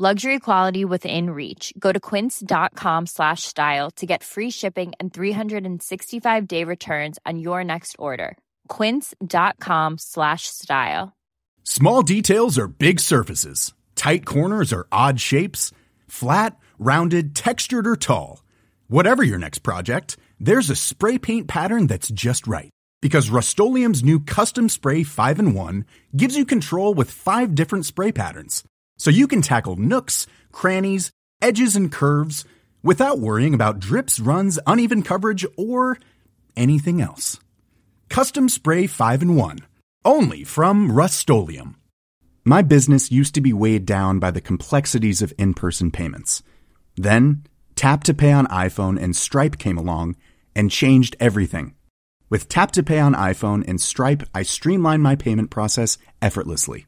Luxury quality within reach. Go to quince.com slash style to get free shipping and 365 day returns on your next order. Quince.com slash style. Small details are big surfaces. Tight corners are odd shapes. Flat, rounded, textured, or tall. Whatever your next project, there's a spray paint pattern that's just right. Because Rust-Oleum Custom Spray 5 and 1 gives you control with five different spray patterns so you can tackle nooks, crannies, edges, and curves without worrying about drips, runs, uneven coverage, or anything else. Custom Spray 5 and 1. Only from Rust My business used to be weighed down by the complexities of in person payments. Then, Tap to Pay on iPhone and Stripe came along and changed everything. With Tap to Pay on iPhone and Stripe, I streamlined my payment process effortlessly.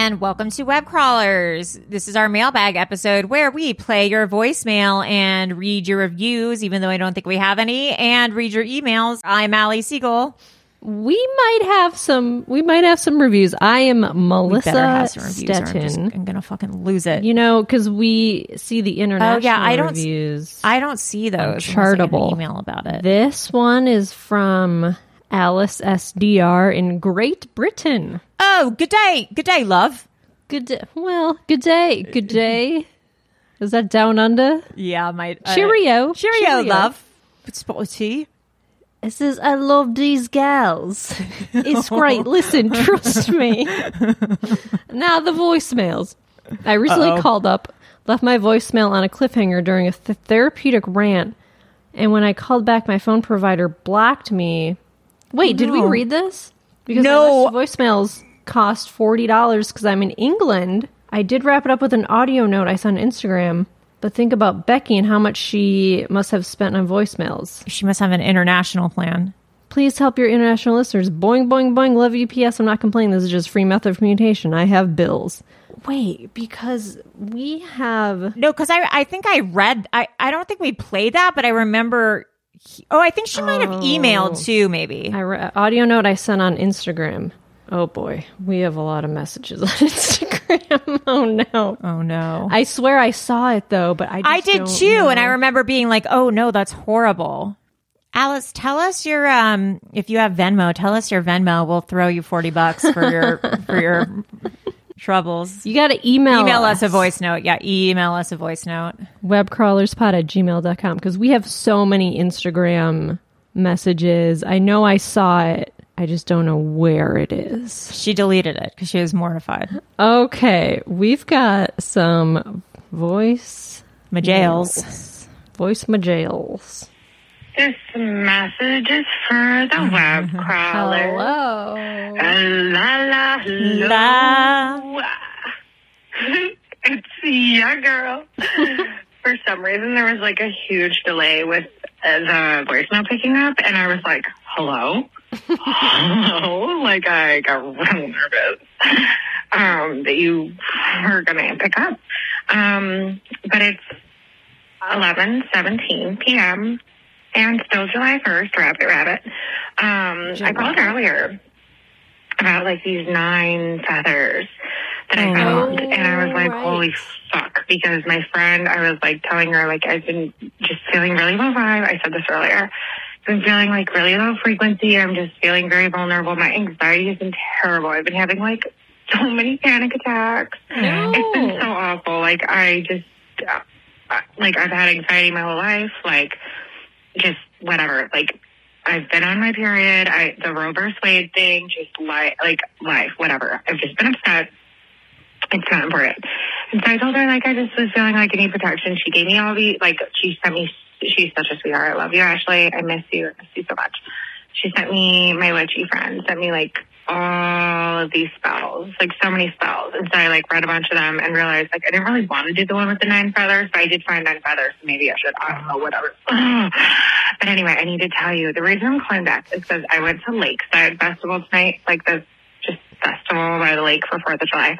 And welcome to Web Crawlers. This is our mailbag episode where we play your voicemail and read your reviews, even though I don't think we have any, and read your emails. I'm Allie Siegel. We might have some. We might have some reviews. I am Melissa Better have some reviews or I'm. I'm gonna fucking lose it. You know, because we see the international oh yeah, I don't. reviews. I don't see those. unless I get an Chartable. email about it. This one is from Alice SDR in Great Britain. Oh, good day, good day, love. Good day. Well, good day. Good day. Is that down under? Yeah, my uh, Cheerio. cheerio, love. Spot of tea. It says, I love these gals. It's great. Listen, trust me. now, the voicemails. I recently Uh-oh. called up, left my voicemail on a cliffhanger during a th- therapeutic rant, and when I called back, my phone provider blocked me. Wait, did we read this? Because No. my list voicemails cost $40 because I'm in England. I did wrap it up with an audio note I saw on Instagram. But think about Becky and how much she must have spent on voicemails. She must have an international plan. Please help your international listeners. Boing, boing, boing. Love you. P.S. I'm not complaining. This is just free method of communication. I have bills. Wait, because we have. No, because I I think I read. I I don't think we played that, but I remember. He- oh, I think she might have emailed too. Maybe. I re- audio note I sent on Instagram. Oh boy, we have a lot of messages on Instagram. oh no. oh no. I swear I saw it though, but I just I did don't too, and I remember being like, "Oh no, that's horrible." Alice, tell us your um if you have Venmo, tell us your Venmo. We'll throw you 40 bucks for your for your troubles. You got to email Email us a voice note. Yeah, email us a voice note. webcrawlerspod at gmail.com because we have so many Instagram messages. I know I saw it. I just don't know where it is. She deleted it because she was mortified. Okay, we've got some voice Majails. voice majails. This message is for the web crawler. Hello. La la hello. La. it's yeah, girl. for some reason, there was like a huge delay with uh, the voicemail picking up, and I was like, "Hello, hello!" Like I got real nervous um, that you were gonna pick up. Um, but it's eleven seventeen p.m. and still July 1st, rabbit, rabbit. Um, I called earlier about like these nine feathers that I found, and I was like, right. holy fuck, because my friend, I was like telling her like I've been just feeling really low vibe. I said this earlier. I've been feeling like really low frequency. I'm just feeling very vulnerable. My anxiety has been terrible. I've been having like so many panic attacks. No. It's been so awful. Like I just, uh, uh, like I've had anxiety my whole life. Like just whatever. Like I've been on my period. I the Roe versus Wade thing, just li- like life, whatever. I've just been upset. It's not important. And so I told her like I just was feeling like I need protection. She gave me all the like she sent me. She's such a sweetheart. I love you, Ashley. I miss you. I miss you so much. She sent me my witchy friend sent me like all of these spells, like so many spells. And so I like read a bunch of them and realized like I didn't really want to do the one with the nine feathers, but I did find nine feathers. So maybe I should. I don't know, whatever. but anyway, I need to tell you the reason I'm calling back is because I went to Lakeside Festival tonight, like the just festival by the lake for Fourth of July.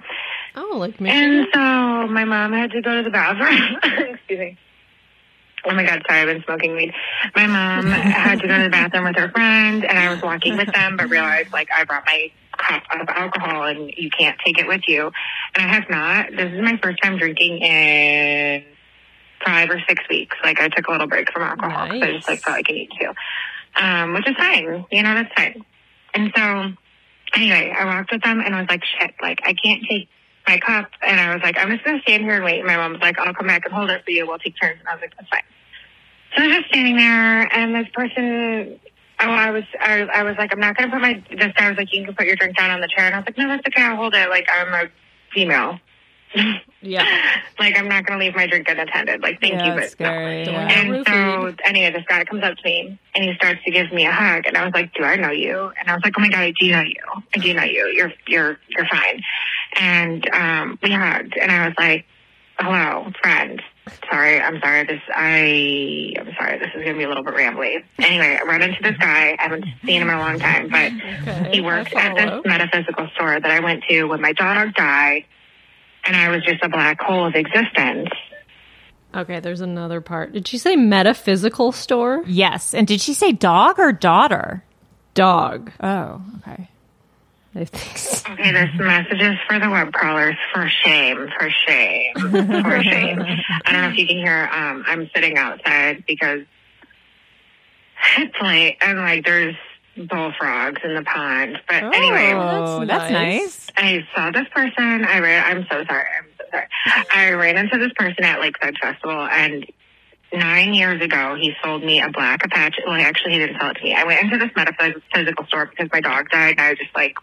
Oh, like Michigan. And so my mom had to go to the bathroom. Excuse me. Oh my God, sorry, I've been smoking weed. My mom had to go to the bathroom with her friend, and I was walking with them, but realized like I brought my cup of alcohol and you can't take it with you. And I have not. This is my first time drinking in five or six weeks. Like I took a little break from alcohol, alcohol 'cause I just like felt like I needed to, um, which is fine. You know, that's fine. And so anyway, I walked with them and I was like, shit, like I can't take my cup. And I was like, I'm just going to stand here and wait. And my mom was like, I'll come back and hold it for you. We'll take turns. And I was like, that's fine. So I was just standing there and this person, oh, I was, I, I was like, I'm not going to put my, this guy was like, you can put your drink down on the chair. And I was like, no, that's okay. I'll hold it. Like I'm a female. Yeah. like I'm not going to leave my drink unattended. Like, thank Yeah, you, but no. scary. Don't yeah. have- And so, anyway, this guy comes up to me and he starts to give me a hug, and I was like, "Do I know you?" And I was like, "Oh my god, I do know you. I do know you. You're you're you're fine." And um, we hugged, and I was like, "Hello, friend. Sorry, I'm sorry. This I I'm sorry. This is gonna be a little bit rambly." Anyway, I run into this guy. I haven't seen him in a long time, but Okay. he worked at this metaphysical store that I went to when my dog died, and I was just a black hole of existence. Okay, there's another part. Did she say metaphysical store? Yes. And did she say dog or daughter? Dog. Oh, okay. I Okay, there's messages for the web crawlers. For shame, for shame, for shame. I don't know if you can hear. Um, I'm sitting outside because it's late and like there's bullfrogs in the pond. But anyway, Oh, that's that's nice. nice. I saw this person. I ran. I'm so sorry. I'm so sorry. I ran into this person at Lakeside Festival, and nine years ago, he sold me a black Apache. Well, actually, he didn't sell it to me. I went into this metaphysical store because my dog died, and I was just like,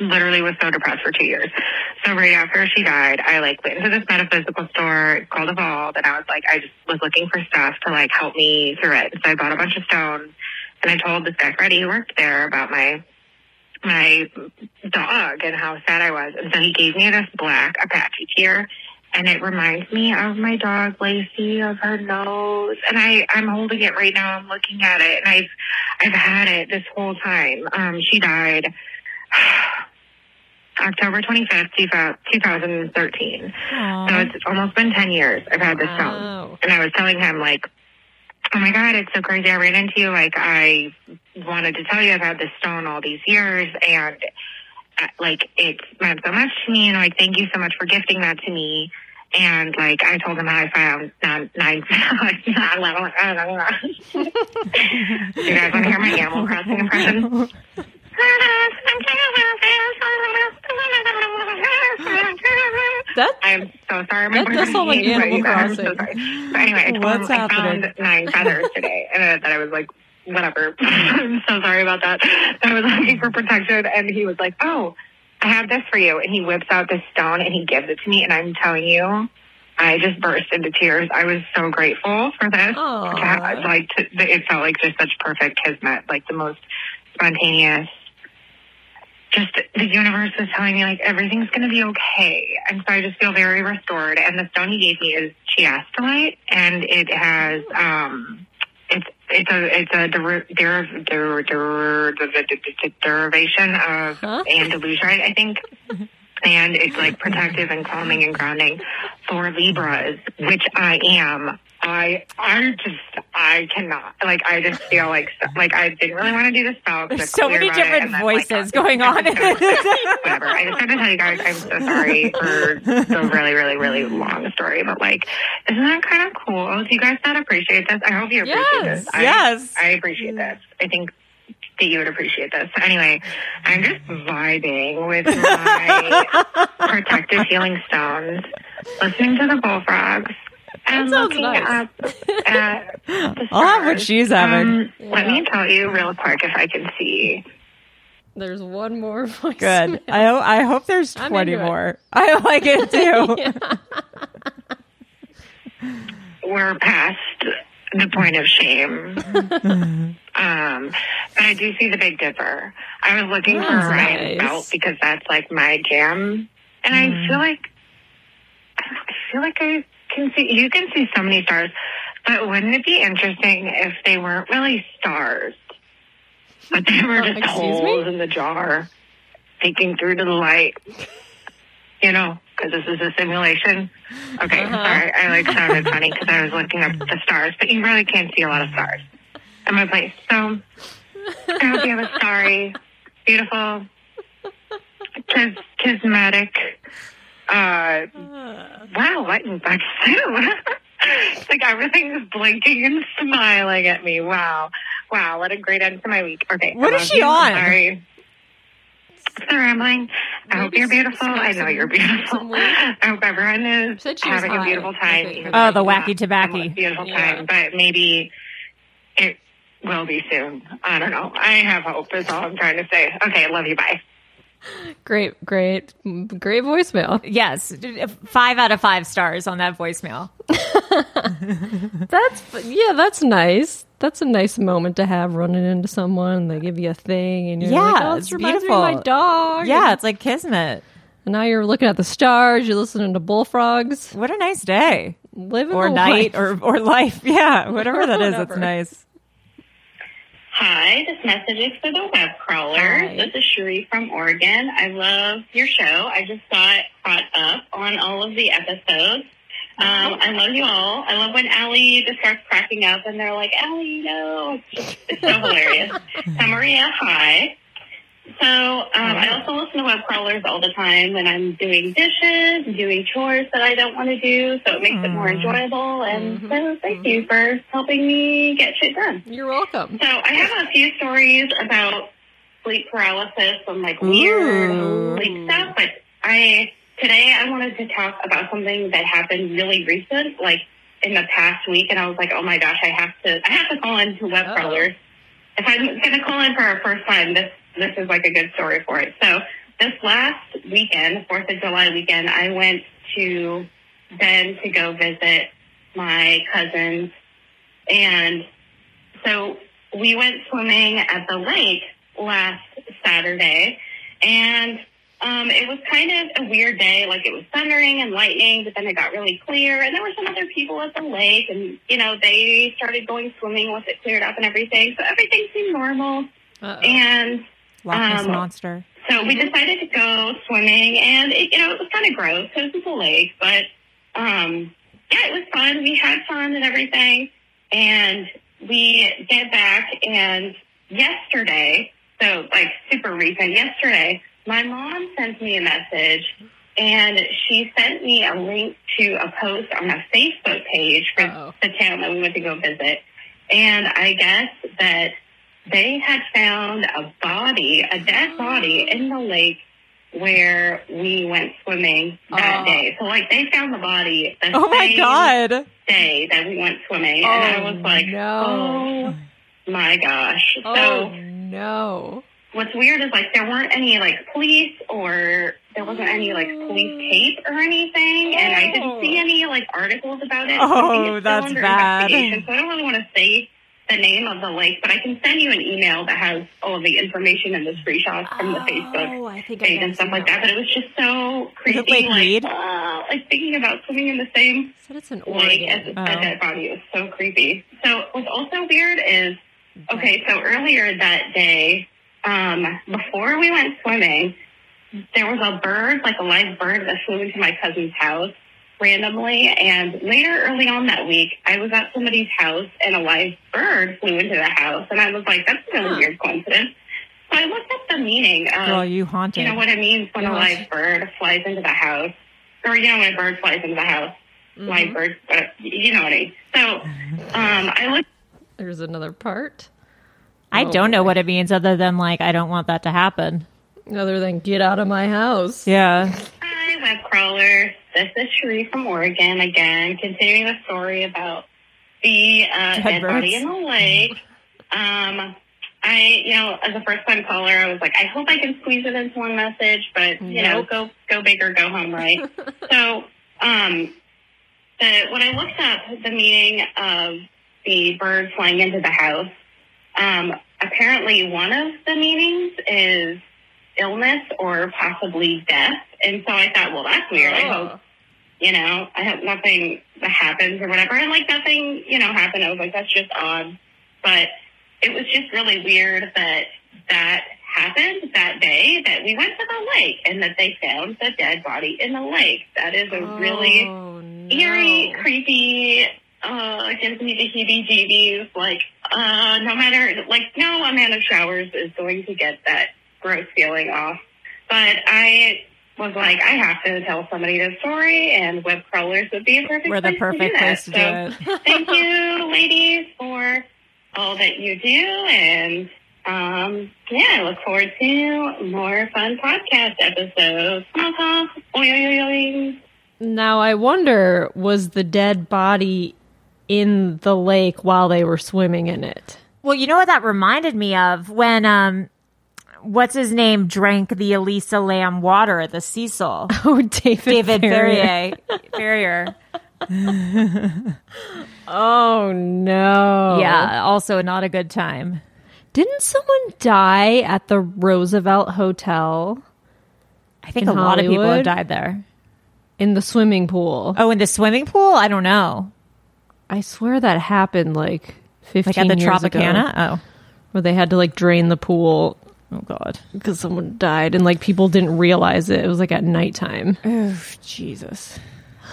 literally was so depressed for two years. So right after she died, I like went into this metaphysical store called Evolve, and I was like, I just was looking for stuff to like help me through it. So I bought a bunch of stones, and I told this guy Freddie who worked there about my my dog and how sad I was. And so he gave me this black Apache tear. And it reminds me of my dog Lacey, of her nose. And I, I'm holding it right now. I'm looking at it, and I've, I've had it this whole time. Um, she died October 25th, 2013. So it's almost been 10 years. I've had this stone. Wow. And I was telling him, like, oh my God, it's so crazy. I ran into you. Like, I wanted to tell you I've had this stone all these years. And, uh, like, it's meant so much to me. And, like, thank you so much for gifting that to me. And, like, I told him how I found nine, nine, you guys want to hear my Animal Crossing impression? That I'm so sorry. My That does sound like Animal but I'm so sorry. So anyway, I told What's him happening? I found nine feathers today, and uh, that I was like, whatever. I'm so sorry about that. I was looking for protection, and he was like, oh, I have this for you, and he whips out this stone and he gives it to me, and I'm telling you. I just burst into tears. I was so grateful for this. To have- Like to, it felt like just such perfect kismet, like the most spontaneous just the universe is telling me like everything's going to be okay, and so I just feel very restored. And the stone he gave me is chiastolite, and it has um, it's it's a it's a deriv- der- der- der- der- derivation of Huh? Andalusite, I think. And it's like protective and calming and grounding for Libras, which I am. I I just I cannot. Like, I just feel like, like I didn't really want to do this spell. 'cause There's so many weird about it, different then, voices I- going on. Whatever. I just had to tell you guys, I'm so sorry for the really, really, really long story, but like, isn't that kind of cool? Do you guys not appreciate this? I hope you appreciate Yes. this. I, Yes. I appreciate this. I think that you would appreciate this. Anyway, I'm just vibing with my protective healing stones, listening to the bullfrogs, and That sounds looking nice. up at the I'll have what she's having. Um, Let me tell you real quick if I can see. There's one more voice. Good. I ho- I hope there's I'm 20 into it. more. I like it too. we're past the point of shame. um, but I do see the Big Dipper. I was looking for That's Orion's nice. belt because that's like my jam, and I feel like I don't know, I feel like I can see. You can see so many stars, but wouldn't it be interesting if they weren't really stars, but they were Oh, just me? holes in the jar, peeking through to the light? You know, because this is a simulation. Okay, Uh-huh. sorry. I like sounded funny because I was looking up the stars, but you really can't see a lot of stars at my place. So I hope you have a starry, beautiful, kis- kismatic. Uh, wow, what in fuck It's like everything is blinking and smiling at me. Wow, wow, what a great end to my week. Okay, What I is love she you. on? Sorry. I'm rambling. I hope you're beautiful. I know you're beautiful. I hope everyone is Said she having a beautiful time. think. Oh, though the wacky not tobacco. Beautiful Yeah. time, but maybe it will be soon. I don't know. I have hope. Is all I'm trying to say. Okay, love you. Bye. Great, great, great voicemail. yes. Five out of five stars on that voicemail. That's yeah, that's nice. That's a nice moment to have running into someone. They give you a thing, and you're Yeah, like, "Oh, it's this me of beautiful. my dog." Yeah, it's like Kismet. and now you're looking at the stars. You're listening to bullfrogs, What a nice day. living Or night life. or, or life. Yeah, whatever that is, it's nice. Hi, this message is for the web crawler. Hi. This is Cherie from Oregon. I love your show. I just got caught up on all of the episodes. Um, I love you all. I love when Allie just starts cracking up and they're like, Allie, no. It's, just, it's so hilarious. Maria, hi. So, um, I also listen to web crawlers all the time when I'm doing dishes, doing chores that I don't want to do, so it makes it more hmm. enjoyable. And mm-hmm. so, thank you mm-hmm. for helping me get shit done. You're welcome. So I have a few stories about sleep paralysis and like weird Ooh. sleep stuff, but I today I wanted to talk about something that happened really recent, like in the past week, and I was like, oh my gosh, I have to I have to call in to web Oh. crawlers. If I'm going to call in for our first time, this this is like a good story for it. So this last weekend, Fourth of July weekend, I went to Bend to go visit my cousins and so we went swimming at the lake last Saturday, and um, it was kind of a weird day. Like it was thundering and lightning, but then it got really clear, and there were some other people at the lake, and you know they started going swimming once it cleared up and everything. So everything seemed normal, Uh-oh. and Loch Ness Um, Monster. so we decided to go swimming, and it, you know it was kind of gross because it's a lake, but um, yeah, it was fun. We had fun and everything, and we get back, and yesterday, so like super recent, yesterday, my mom sent me a message, and she sent me a link to a post on a Facebook page for Uh-oh. the town that we went to go visit, and I guess that they had found a body, a dead body in the lake where we went swimming that Oh. day. So like they found the body the Oh my god. day that we went swimming, and I was oh, like, no. oh my gosh. Oh So no. what's weird is like there weren't any like police or there wasn't any like police oh. tape or anything, and I didn't see oh. any like articles about it. So I think Oh, that's bad. So I don't really want to say the name of the lake, but I can send you an email that has all of the information and the screenshots from the Facebook Oh, I think page and stuff like that. But it was just so creepy. Lake Mead? like, uh, like thinking about swimming in the same Said it's an lake as Oregon. a Oh. dead body. It was so creepy. So what's also weird is okay. So earlier that day, um, before we went swimming, there was a bird, like a live bird, that flew into my cousin's house, randomly. And later, early on that week, I was at somebody's house and a live bird flew into the house. And I was like, that's a really weird coincidence. So I looked up the meaning of, Girl, you haunted. you know what it means when a live bird flies into the house. Or, you know, when a bird flies into the house. Live bird, but you know what I mean. So um, I looked There's another part. I don't know what it means other than like I don't want that to happen. Other than get out of my house. Yeah. Hi, web crawler. This is Cherie from Oregon again, continuing the story about the uh, Dead body in the lake. Um, I, you know, as a first time caller, I was like, I hope I can squeeze it into one message, but you know, go go big or go home, right? so, um, the when I looked up the meaning of the bird flying into the house, um, apparently one of the meanings is illness or possibly death. And so I thought, well, that's weird. I hope, you know, I hope nothing happens or whatever. And like nothing, you know, happened. I was like, that's just odd. But it was just really weird that that happened that day that we went to the lake and that they found the dead body in the lake. That is a really Oh, no. eerie, creepy, uh, gives me the heebie-jeebies. Like, uh, no matter, like, no amount of showers is going to get that gross feeling off. But I was like, I have to tell somebody this story, and web crawlers would be a perfect We're the place perfect to do place to do that. it. So, thank you, ladies, for all that you do, and um, yeah, I look forward to more fun podcast episodes. Honk, honk. Oy, oy, oy, oy. Now I wonder, was the dead body in the lake while they were swimming in it? Well, you know what that reminded me of when um what's his name drank the Elisa Lam water at the Cecil. Oh, David. David Farrier. Farrier. Oh no. Yeah, also not a good time. Didn't someone die at the Roosevelt Hotel I think In a lot of people have died there. in the swimming pool? Oh, in the swimming pool? I don't know. I swear that happened like 15 Like at the years ago, Tropicana? Oh. where they had to like drain the pool Oh. God. because someone died and like people didn't realize it. It was like at nighttime. Oh, Jesus.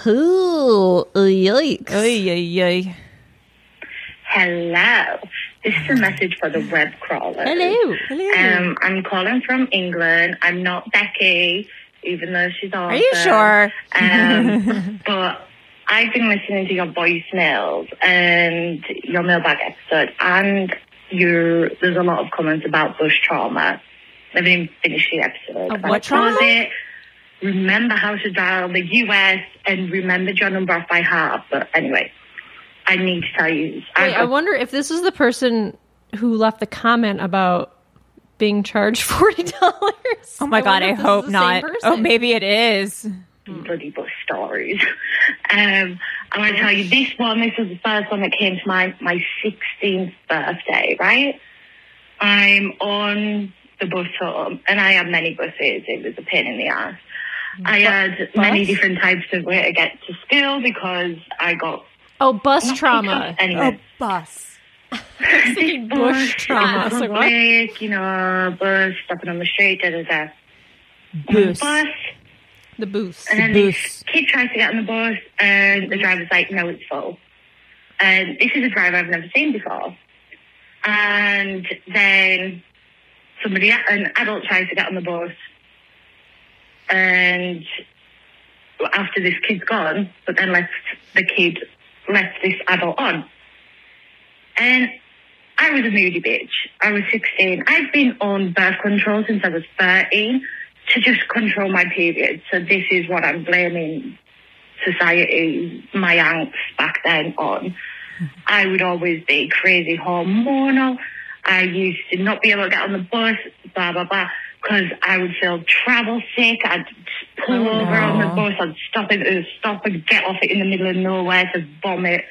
Ooh, yikes. Oy, oy, oy. Hello. This is a message for the web crawler. Hello. Um, I'm calling from England. I'm not Becky, even though she's awesome. Are you sure? Um, but I've been listening to your voicemails and your mailbag episode, and your there's a lot of comments about bush trauma. I haven't even finished the episode. Of what trauma? Was it remember how to dial the US and remember your number off by heart? But anyway, I need to tell you. Wait, I wonder if this is the person who left the comment about being charged forty dollars. Oh my god, I hope not. Oh, maybe it is. Bloody bus stories. um, I want to tell you this one. This was the first one that came to my my 16th birthday. Right, I'm on the bus home, and I had many buses. It was a pain in the ass. I had many different types of way to get to school because I got Oh, bus trauma. Anyway, bus. Thinking bush trauma. I like, what? you know, bus stopping on the street, da da da. Bus. Bus. The boost. And then the this kid tries to get on the bus, and the driver's like, "No, it's full." And this is a driver I've never seen before. And then somebody, an adult, tries to get on the bus, and after this kid's gone, but then left the kid left this adult on. And I was a moody bitch. I was 16. I've been on birth control since I was 13 to just control my period. So this is what I'm blaming society, my angst back then on. I would always be crazy hormonal. I used to not be able to get on the bus, blah, blah, blah, because I would feel travel sick. I'd pull over on the bus. I'd stop it, uh, stop and get off it in the middle of nowhere to vomit.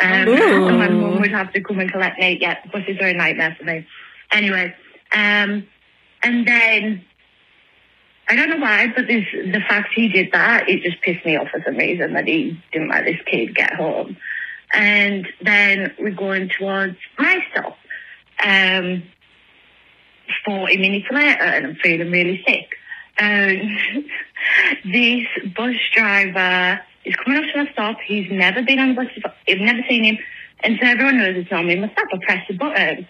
Um, Ooh. and my mum would have to come and collect me. Yeah, buses are a nightmare for me. Anyway, um, and then I don't know why, but this, the fact he did that, it just pissed me off for some reason that he didn't let this kid get home. And then we're going towards my stop. Um, 40 minutes later, and I'm feeling really sick. And this bus driver is coming up to my stop. He's never been on the bus before. I've never seen him. And so everyone knows it's on me. My stop, I press the button.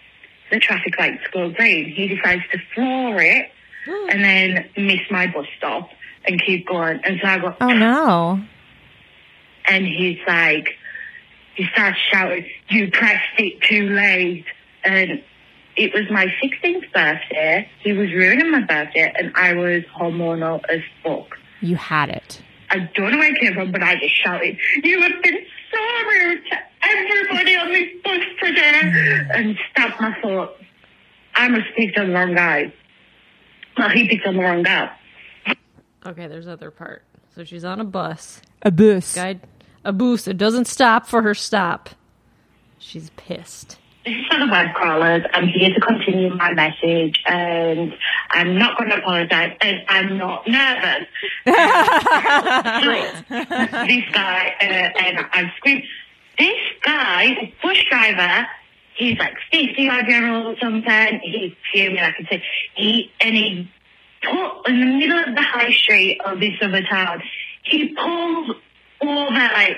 The traffic lights go green. He decides to floor it and then miss my bus stop and keep going. And so I go, Oh no. and he's like, he starts shouting, "You pressed it too late!" And it was my 16th birthday. He was ruining my birthday, and I was hormonal as fuck. You had it. I don't know where it came from, but I just shouted, "You have been so rude to everybody on this bus today!" and stabbed my foot. I must picked on the wrong guy. Well, he picked on the wrong guy. Okay, there's other part. So she's on a bus. A bus. Guide a bus. It doesn't stop for her stop. She's pissed. This is for the web crawlers. I'm here to continue my message, and I'm not going to apologise, and I'm not nervous. this guy, uh, and I'm screaming. This guy, bush driver, he's like 50 odd year old or something. He's fuming, I can say. He, and he put in the middle of the high street of this other town, he pulls over like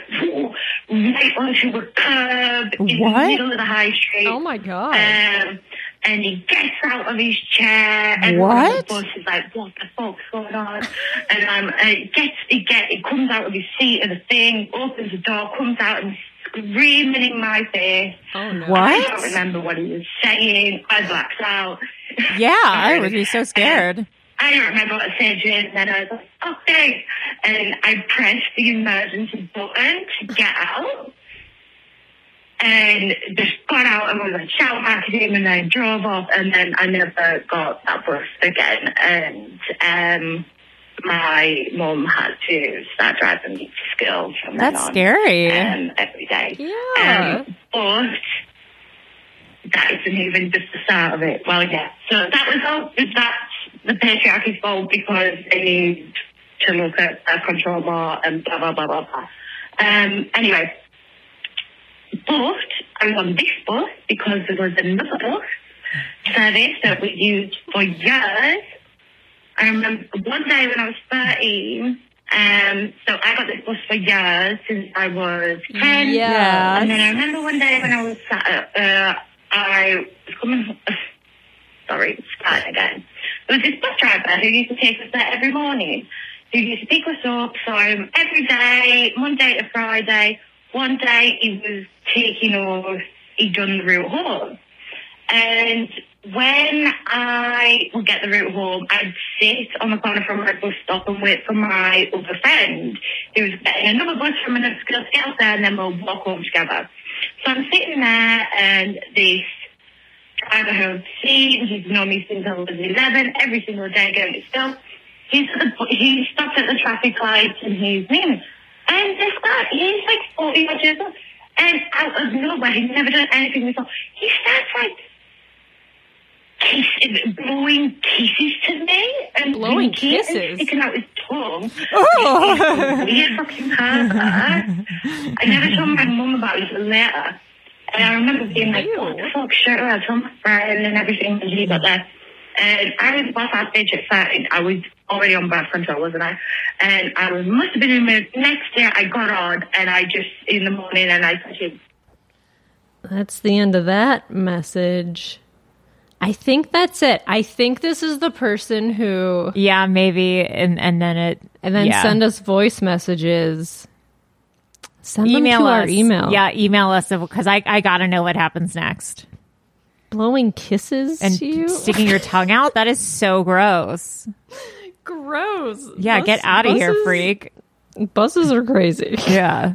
right onto a curb in What? the middle of the high street. Oh my god. Um, and he gets out of his chair, and What? the bus is like, "What the fuck's going on?" And um, and it gets, he get, he comes out of his seat and the thing, opens the door, comes out and screaming in my face. oh no. I don't remember what he was saying. I blacked out. Yeah, I would be so scared. I don't remember what I said to him. Then I was like, okay. And I pressed the emergency button to get out. And just got out and was like, shout back at him and then drove off. And then I never got that bus again. And um, my mom had to start driving me to school from then That's on. scary. Um, every day. Yeah. Um, but that isn't even just the start of it. Well, yeah. So that was all. That's the patriarchy's fault because they need to look at uh, control more and blah blah blah blah blah. Um. Anyway, but I was on this bus because there was another bus service that we used for years. I remember one day when I was 13, um, so I got this bus for years since I was 10. Yes. And then I remember one day when I was, uh, uh, I was coming, sorry, starting again. There was this bus driver who used to take us there every morning, who used to pick us up. So every day, Monday to Friday, one day he was taking us, he'd done the route home. And when I would get the route home, I'd sit on the corner from my bus stop and wait for my other friend who was getting another bus from another school to get us there and then we'll walk home together. So I'm sitting there and this driver who I've seen, he's known me since I was 11, every single day going to school. He's at the, he stopped at the traffic lights and he's leaving. And this guy, he's like 40 odd years old. And out of nowhere, he's never done anything before. He starts like kissing, blowing kisses to me and Blowing winking and kisses? sticking out his tongue. Oh. Weird fucking pervert. I never told my mum about this until later. And I remember being like, what the fuck, sure, I told my friend and everything when he got there. And I was boss ass bitch at 13. I was already on birth control, wasn't I? And I was, must have been in the next year I got on and I just, in the morning, and I said him, That's the end of that message. I think that's it. I think this is the person who Yeah, maybe, and and then it and then yeah. send us voice messages. Send email to us. our email. Yeah, email us because I I gotta know what happens next. blowing kisses And to you. sticking your tongue out that is so gross. Gross. Yeah, Bus- get out of here, freak. Buses are crazy. Yeah.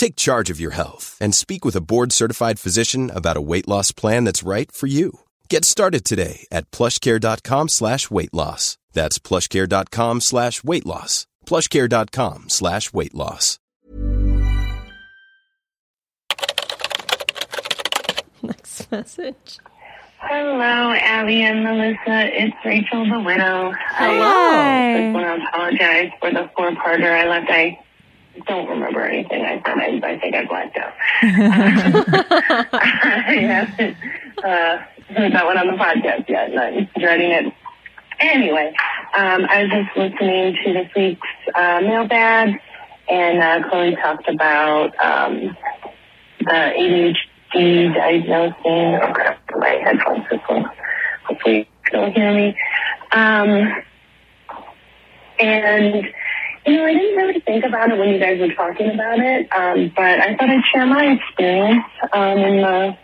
Take charge of your health and speak with a board-certified physician about a weight loss plan that's right for you. Get started today at plushcare.com slash weight loss. That's plushcare.com slash weight loss. plushcare.com slash weight loss. Next message. Hello, Abby and Melissa. It's Rachel the Widow. Hello. I just want to apologize for the four-parter I left. I don't remember anything I said. I, I think I blacked out. I haven't uh, heard that one on the podcast yet, and I'm dreading it. Anyway, um, I was just listening to this week's uh, mailbag, and uh, Chloe talked about um, the ADHD diagnosing. Oh, crap, my headphones this one. Hopefully you can hear me. Um, and, you know, I didn't really think about it when you guys were talking about it, um, but I thought I'd share my experience um, in the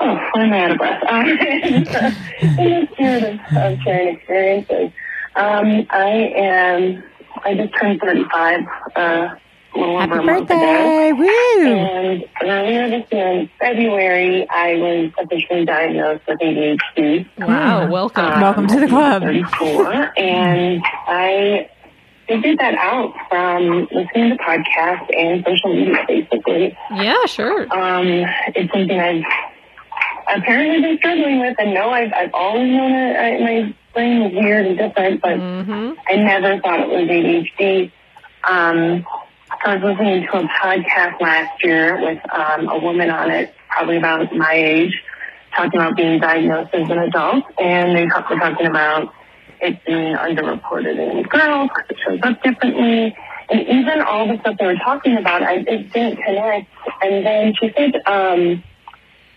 Oh, I'm out of breath. Um, in the spirit of, of sharing experiences, um, I am, I just turned 35 uh, a little Happy over a month birthday! ago. Woo! And earlier this year in February, I was officially diagnosed with ADHD. Wow, welcome. Um, Welcome to the club. 34, and I figured that out from listening to podcasts and social media, basically. Yeah, sure. Um, it's something I've apparently been struggling with, and no, I've, I've always known it. I, my brain was weird and different, but I never thought it was ADHD. Um, I was listening to a podcast last year with um, a woman on it, probably about my age, talking about being diagnosed as an adult, and they were talking about it being underreported in girls it shows up differently. And even all the stuff they were talking about, I it didn't connect. And then she said, um,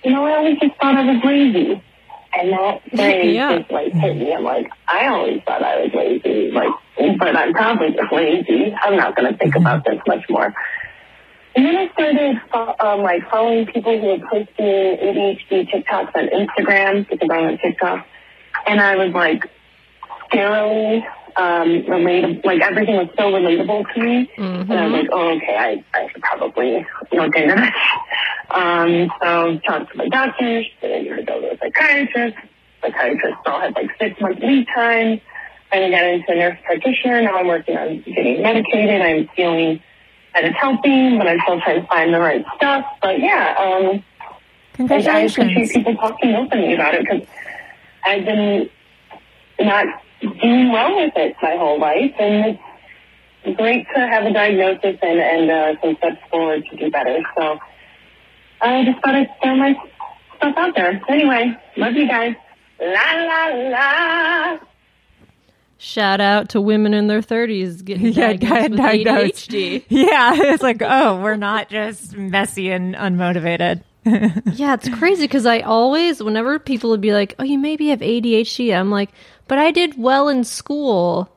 you know, I always just thought I was lazy. And that phrase Yeah. just like hit me. I'm like, I always thought I was lazy. Like, but I'm probably just lazy. I'm not going to think about this much more. And then I started um, like following people who were posting ADHD TikToks on Instagram because I'm on TikTok. And I was like, scarily um, relatable. Like everything was so relatable to me. And I was like, oh, okay, I, I should probably look into this. Um, so talked to my doctors, then I go to a psychiatrist. Psychiatrist all had like six month lead time. Finally got into a nurse practitioner. Now I'm working on getting medicated. I'm feeling that it's helping, but I'm still trying to find the right stuff. But yeah, um, and I appreciate people talking openly about it because I've been not doing well with it my whole life, and it's great to have a diagnosis and, and uh, some steps forward to do better. So I just thought I'd throw my stuff out there. Anyway, love you guys. La la la. Shout out to women in their 30s getting Yeah, diagnosed with diagnosed. ADHD. Yeah, it's like, oh, we're not just messy and unmotivated. Yeah, it's crazy because I always, whenever people would be like, "Oh, you maybe have ADHD," I'm like, "But I did well in school,"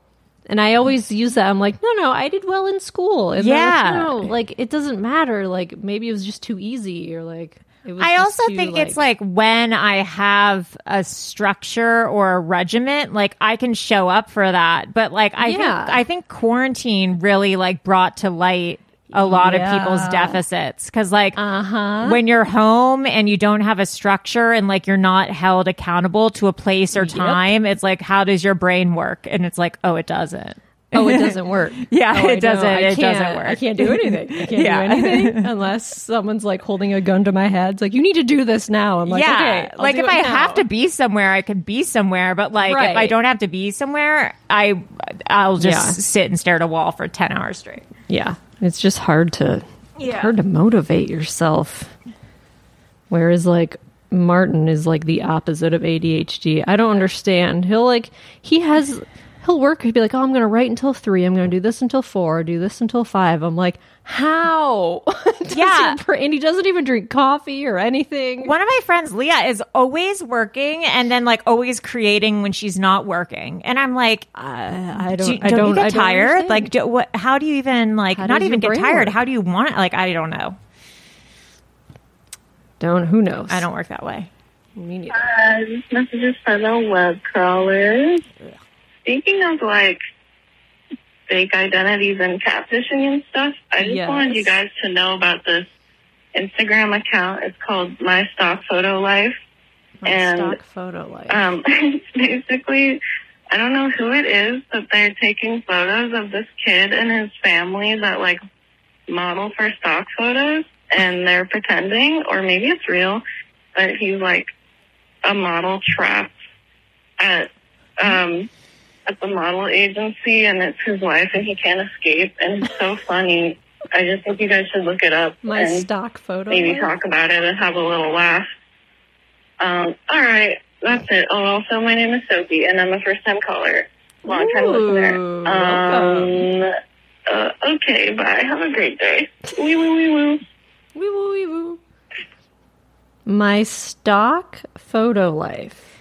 and I always use that. I'm like, "No, no, I did well in school." And they're like, Yeah. no, like it doesn't matter. Like maybe it was just too easy, or like it was. I also too, think it's like when I have a structure or a regiment, like I can show up for that. But like I Yeah. think I think quarantine really like brought to light a lot of people's deficits because like Uh-huh. when you're home and you don't have a structure and like you're not held accountable to a place or time it's like how does your brain work and it's like oh it doesn't Oh, it doesn't work. Yeah, Oh, it doesn't- it doesn't work. I can't do anything. I can't Yeah. do anything unless someone's like holding a gun to my head. It's like you need to do this now. I'm like, yeah, okay, like if I now. have to be somewhere, I could be somewhere. But like if I don't have to be somewhere, I I'll just Yeah. sit and stare at a wall for ten hours straight. Yeah, it's just hard to Yeah. hard to motivate yourself. Whereas like Martin is like the opposite of ADHD. I don't understand. He'll like he has he'll work. He'd be like, "Oh, I'm going to write until three. I'm going to do this until four. Do this until five. I'm like, "How?" Yeah. your and he doesn't even drink coffee or anything. One of my friends, Leah, is always working and then like always creating when she's not working, and I'm like, uh, I do, don't. you- don't don't you get I don't tired? Like, do, what? How do you even like How not even get tired? work? How do you want it? Like, I don't know. don't. Who knows? I don't work that way. Me neither. Uh, this message is for the web crawlers. Speaking of like fake identities and catfishing and stuff, I just Yes. wanted you guys to know about this Instagram account. It's called My Stock Photo Life. My and stock photo life. um, it's basically, I don't know who it is, but they're taking photos of this kid and his family that like model for stock photos, and they're pretending, or maybe it's real, that he's like a model trapped at um at the model agency, and it's his wife, and he can't escape, and it's so funny. I just think you guys should look it up. My and stock photo. maybe life? talk about it and have a little laugh. Um, all right, that's it. Oh, also, my name is Sophie, and I'm a first-time caller, long-time Ooh, listener. Um, uh, okay, bye. Have a great day. Wee woo wee woo. Wee woo wee woo. My stock photo life.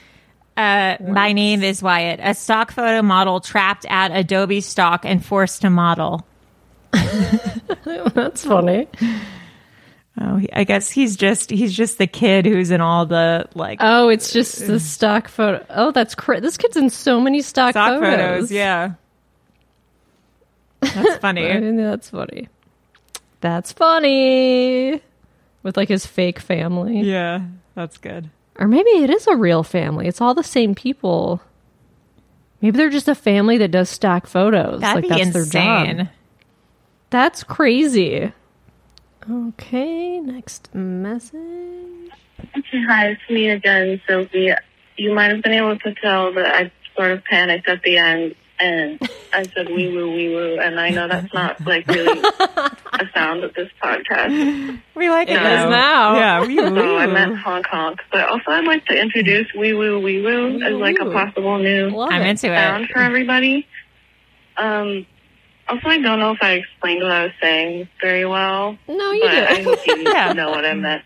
Uh, my name is Wyatt, a stock photo model trapped at Adobe Stock and forced to model. That's funny. Oh, he- I guess he's just he's just the kid who's in all the like Oh, it's just the stock photo. Oh, that's cra- this kid's in so many stock, stock photos. photos. Yeah, that's I funny. that's funny. That's funny. With like his fake family. yeah, that's good. Or maybe it is a real family. It's all the same people. Maybe they're just a family that does stock photos. That'd like be that's their job. insane. That's crazy. Okay, next message. Hi, it's me again, Sophie. You might have been able to tell that I sort of panicked at the end, and I said wee woo wee woo, and I know that's not like really a sound of this podcast. We like it, It now. Yeah, we So I meant honk honk, but also I'd like to introduce wee woo wee woo as like a possible new Love I'm into sound it. for everybody. Um, also, I don't know if I explained what I was saying very well, No, you but I did. hope you Yeah. know what I meant.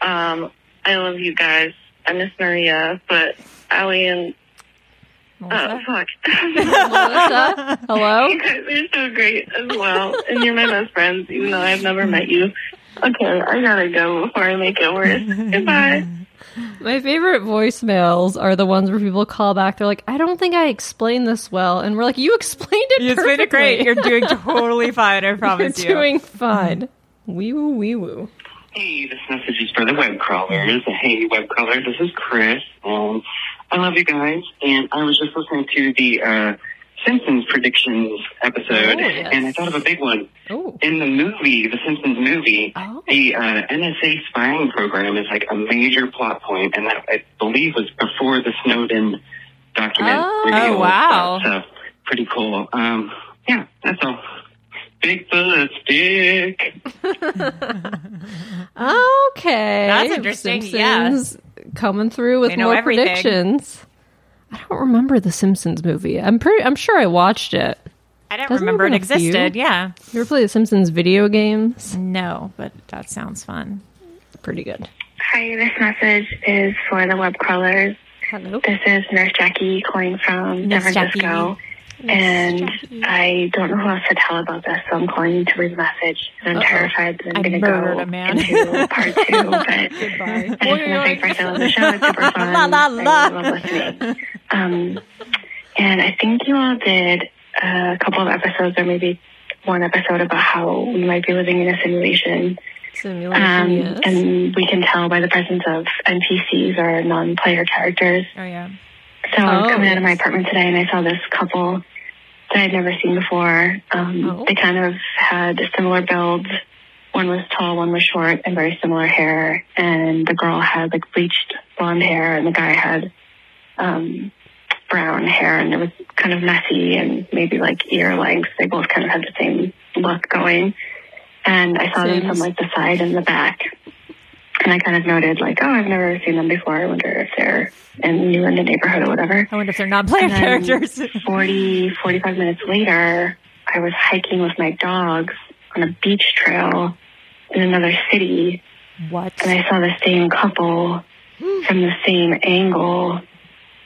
Um, I love you guys. I miss Maria, but Allie and oh Melissa? fuck, Melissa? Hello? you guys are so great as well, and you're my best friends, even though I've never met you. Okay, I gotta go before I make it worse. Goodbye. My favorite voicemails are the ones where people call back. They're like, "I don't think I explained this well," and we're like, "You explained it. It's been perfectly. great. You're doing totally fine. I promise You're promise you. doing fine." Wee woo wee woo. Hey, this message is for the web crawlers. Hey, web crawler, this is Chris. Um, I love you guys, and I was just listening to the uh, Simpsons predictions episode, Oh, yes. and I thought of a big one. Oh, In the movie, the Simpsons movie, Oh. the uh, NSA spying program is like a major plot point, and that I believe was before the Snowden document Oh. reveal. Oh, wow. So pretty cool. Um, yeah, that's all. Big Bigfoot stick. okay. That's interesting, Simpsons coming through with more everything. predictions. I don't remember the Simpsons movie. I'm pretty. I'm sure I watched it. I didn't Doesn't remember it there few? existed. Yeah. You ever play the Simpsons video games? No, but that sounds fun. Pretty good. Hi, this message is for the web crawlers. Hello. This is Nurse Jackie calling from Nurse San Francisco. And I don't know who else to tell about this, so I'm calling you to read the message. And I'm Uh-oh. terrified that I'm going to go a man. into part two. But I just want to I love the show. It's super fun. La, la, la. I love listening. Um, and I think you all did a couple of episodes, or maybe one episode, about how we might be living in a simulation. Simulation. Um, yes. And we can tell by the presence of NPCs or non-player characters. Oh yeah. So I was Oh, coming out of my apartment today and I saw this couple that I'd never seen before. Um, They kind of had a similar build. One was tall, one was short, and very similar hair. And the girl had like bleached blonde hair, and the guy had um, brown hair, and it was kind of messy and maybe like ear length. They both kind of had the same look going. And I saw them from like the side and the back. And I kind of noted like, oh, I've never seen them before. I wonder if they're in, new in the neighborhood or whatever. I wonder if they're non-player And then characters. 40, 45 minutes later, I was hiking with my dogs on a beach trail in another city. What? And I saw the same couple from the same angle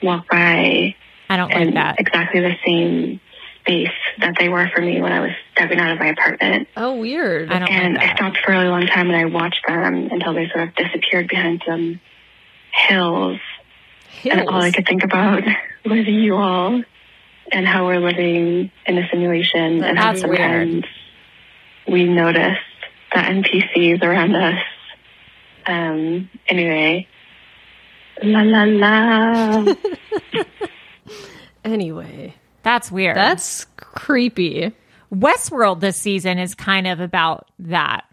walk by. I don't like that. Exactly the same space that they were for me when I was stepping out of my apartment. Oh, weird. I don't and like I stopped for a really long time and I watched them until they sort of disappeared behind some hills. And all I could think about was you all and how we're living in a simulation and how That's weird. sometimes we notice the NPCs around us. Um, anyway, la la la. Anyway, That's weird. that's creepy. Westworld this season is kind of about that.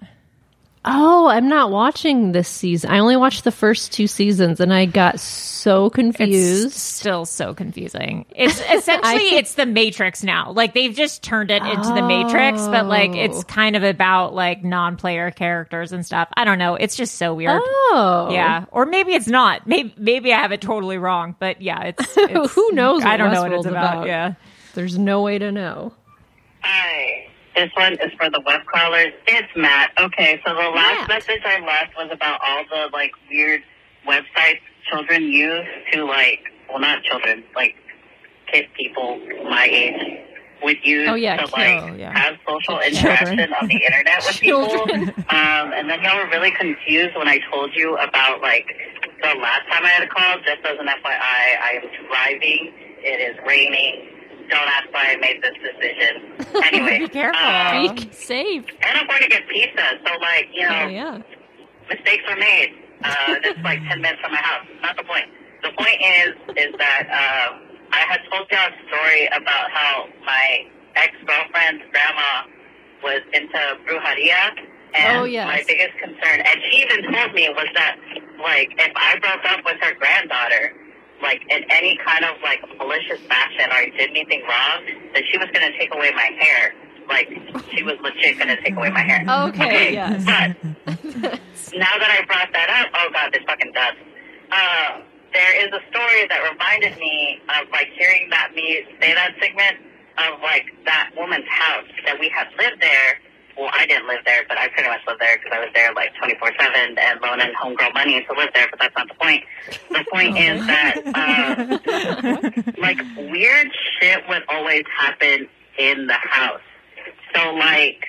Oh, I'm not watching this season. I only watched the first two seasons and I got so confused. It's still so confusing. It's essentially it's the Matrix now. Like they've just turned it into the Matrix, but like Oh. it's kind of about like non-player characters and stuff. I don't know. It's just so weird. Oh. Yeah, or maybe it's not. Maybe maybe I have it totally wrong. But yeah, it's, it's Who knows? I don't know what it's Westworld's about. Yeah. There's no way to know. Hi. This one is for the web crawlers. It's Matt. Okay, so the last message I left was about all the like weird websites children use to like, well, not children, like kid people my age would use Oh, yeah, to kid- like yeah. have social Children. interaction on the internet with people. Um, and then y'all were really confused when I told you about like the last time I had a call. Just as an FYI, I am driving. It is raining. Don't ask why I made this decision. Anyway, Be careful. um, Be safe. and I'm going to get pizza, so like you know, Oh, yeah. mistakes were made. Uh, it's like 10 minutes from my house. Not the point. The point is, is that um, I had told y'all a story about how my ex-girlfriend's grandma was into brujeria. And Oh, yes. my biggest concern, and she even told me, was that, like, if I broke up with her granddaughter, like, in any kind of, like, malicious fashion or I did anything wrong, that she was going to take away my hair. Like, she was legit going to take away my hair. Okay, yes. But now that I brought that up, oh god, this fucking does. Uh, there is a story that reminded me of like hearing that me say that segment of like that woman's house that we had lived there. Well, I didn't live there, but I pretty much lived there because I was there like 24 7 and loaning homegirl money to live there, but that's not the point. The point is that, uh, like, weird shit would always happen in the house. So, like,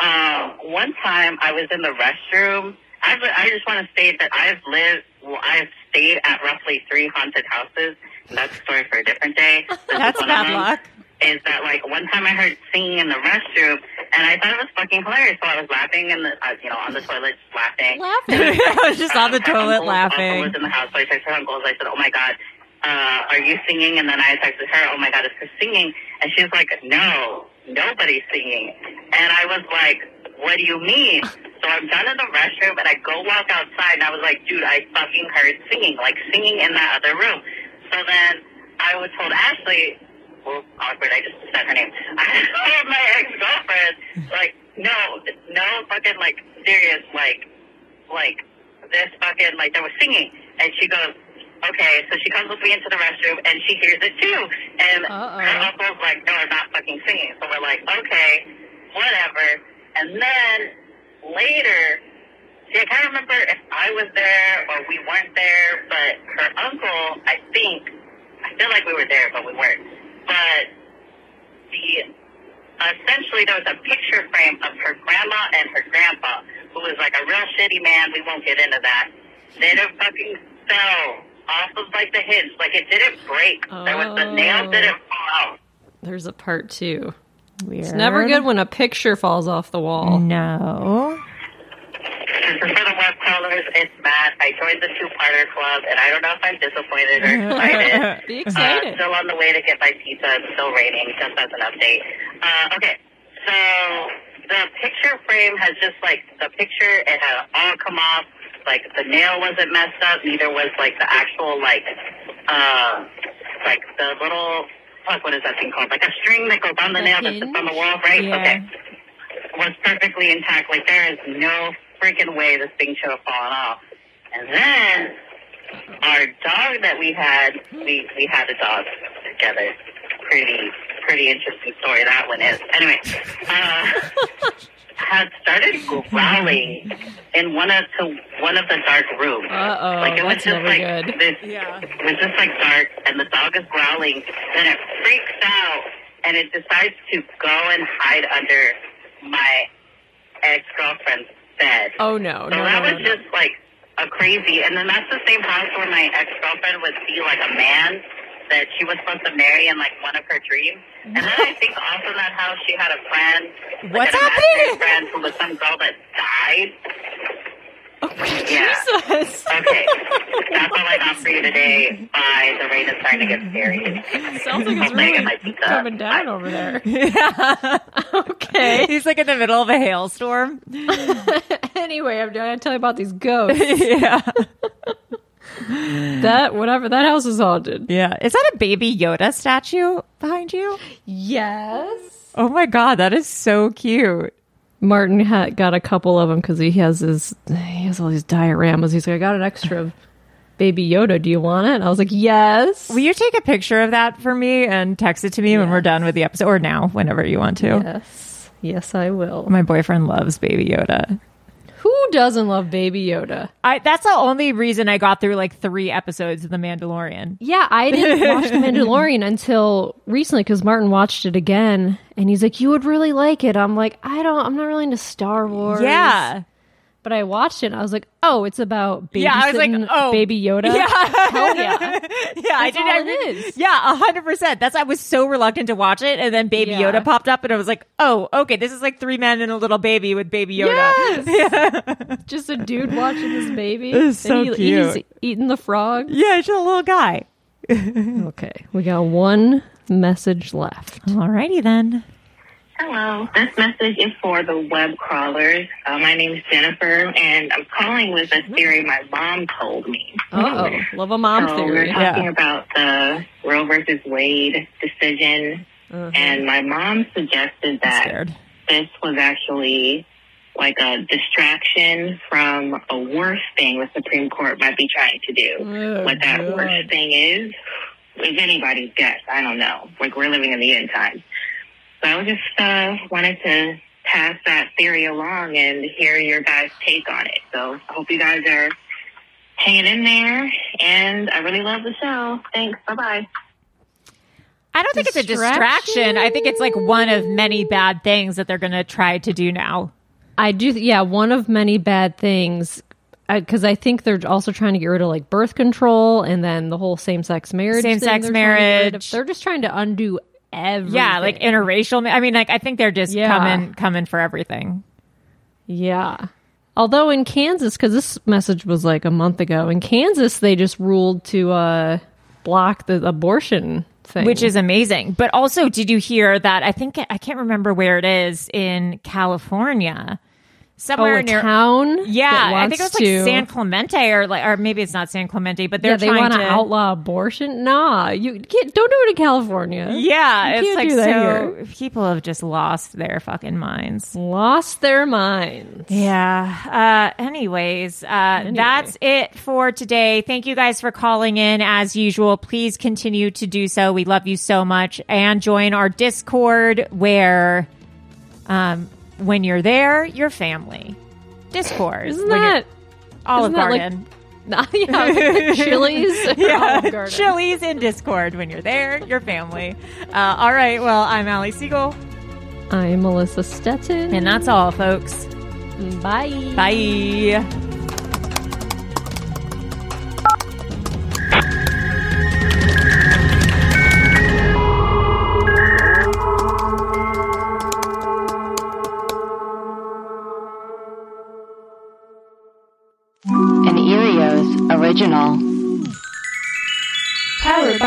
um, one time I was in the restroom. I, I just want to state that I've lived, well, I've stayed at roughly three haunted houses. That's a story for a different day. This That's bad luck. Is that like one time I heard singing in the restroom, and I thought it was fucking hilarious. So I was laughing in the, uh, you know, on the toilet, just laughing. Laughing. I was just on the toilet uncle laughing. was in the house, so I texted her uncles. I said, "Oh my god, uh, are you singing?" And then I texted her, "Oh my god, is Chris singing?" And she was like, "No, nobody's singing." And I was like, "What do you mean?" So I'm done in the restroom, and I go walk outside, and I was like, "Dude, I fucking heard singing, like singing in that other room." So then I was told Ashley. Well, awkward. I just said her name. I told my ex-girlfriend, like, no, no fucking, like, serious, like, like this fucking like they were singing and she goes okay so she comes with me into the restroom and she hears it too and Uh-oh. her uncle's like no they're not fucking singing so we're like okay whatever and then later see I can't remember if I was there or we weren't there but her uncle I think I feel like we were there but we weren't but the essentially there was a picture frame of her grandma and her grandpa, who was like a real shitty man. We won't get into that. They didn't fucking fell off of like the hinge. Like it didn't break. There was the nail oh. didn't fall out. There's a part two. Weird. It's never good when a picture falls off the wall. No. this is for the web. It's Matt. I joined the two-parter club, and I don't know if I'm disappointed or excited. Be excited. Uh, still on the way to get my pizza. It's still raining, just as an update. Uh, okay, so the picture frame has just, like, the picture, it had all come off. Like, the nail wasn't messed up. Neither was, like, the actual, like, uh, like, the little, fuck, what is that thing called? Like a string that goes on the, The nail that sits on the wall, right? Yeah. Okay was perfectly intact. Like there is no freaking way this thing should have fallen off. And then our dog that we had, we we had a dog together. Pretty pretty interesting story that one is. Anyway, uh, had started growling in one of to one of the dark rooms. Uh-oh, like it was just never like good. this. It was just like dark, and the dog is growling. Then it freaks out, and it decides to go and hide under my ex girlfriend's bed. Oh no, So no, that no, was no, just like a crazy. And then that's the same house where my ex girlfriend would see like a man that she was supposed to marry in like one of her dreams. And then I think also in that house she had a friend, like What's an happening? friend who was some girl that died. Oh, yeah. Jesus. Okay. That's all I got for you today. Bye. The rain is starting to get scary. Sounds like it's Hopefully I get really coming down over there. Yeah. Okay. He's like in the middle of a hailstorm. anyway, I'm going to tell you about these ghosts. yeah. that whatever that house is haunted. Yeah. Is that a baby Yoda statue behind you? Yes. Oh my god, that is so cute. Martin ha- got a couple of them because he has his he has all these dioramas. He's like, I got an extra of Baby Yoda. Do you want it? And I was like, Yes. Will you take a picture of that for me and text it to me when we're done with the episode or now, whenever you want to? Yes. Yes, I will. My boyfriend loves Baby Yoda. Who doesn't love Baby Yoda? I that's the only reason I got through like three episodes of The Mandalorian. Yeah, I didn't watch The Mandalorian until recently because Martin watched it again, and he's like, "You would really like it." I'm like, "I don't. I'm not really into Star Wars." Yeah. But I watched it and I was like, oh, it's about babysitting Yeah, I was like, oh. baby Yoda. Yeah. Hell yeah. Yeah, I That's did. all I it is. Yeah, a hundred percent. That's I was so reluctant to watch it, and then Baby Yeah. Yoda popped up, and I was like, "Oh, okay, this is like three men and a little baby with Baby Yoda." Yes! Just a dude watching this baby. It's so he- cute. He's eating the frog. Yeah, he's just a little guy. okay, we got one message left. Alrighty then. Hello. This message is for the web crawlers. Uh, my name is Jennifer, and I'm calling with a theory my mom told me. Oh, love a mom so theory. We're talking about the Roe versus Wade decision, and my mom suggested that this was actually like a distraction from a worse thing the Supreme Court might be trying to do. Oh, what that God. worse thing is is anybody's guess. I don't know. Like we're living in the end times. So I just uh, wanted to pass that theory along and hear your guys' take on it. So I hope you guys are hanging in there, and I really love the show. Thanks. Bye bye. I don't think it's a distraction. I think it's like one of many bad things that they're going to try to do now. I do, yeah, one of many bad things. Because I think they're also trying to get rid of like birth control and then the whole same sex marriage. Same-sex they're trying to get rid of. marriage. They're just trying to undo everything. Yeah, like interracial. ma- I mean, like I think they're just Yeah. coming coming for everything. Yeah. Although in Kansas, because this message was like a month ago, in Kansas they just ruled to uh, block the abortion thing, which is amazing. But also, did you hear that? I think I can't remember where it is in California, somewhere oh, near town. Yeah, I think it was like to- San Clemente or like, or maybe it's not San Clemente, but they're yeah, they trying want to outlaw abortion. Nah, you can't. Don't do it in California. Yeah, You it's like so. here. People have just lost their fucking minds. Lost their minds. Yeah. Uh, anyways, uh, that's it for today. Thank you guys for calling in as usual. Please continue to do so. We love you so much and join our Discord where, um, when you're there, you're family. Discord. Isn't When that Olive isn't that like- Garden? Nah, yeah, Chili's, or yeah, Chili's in Discord. When you're there, your family. Uh, all right. Well, I'm Ali Siegel. I'm Melissa Stetson. And that's all, folks. Bye. Bye.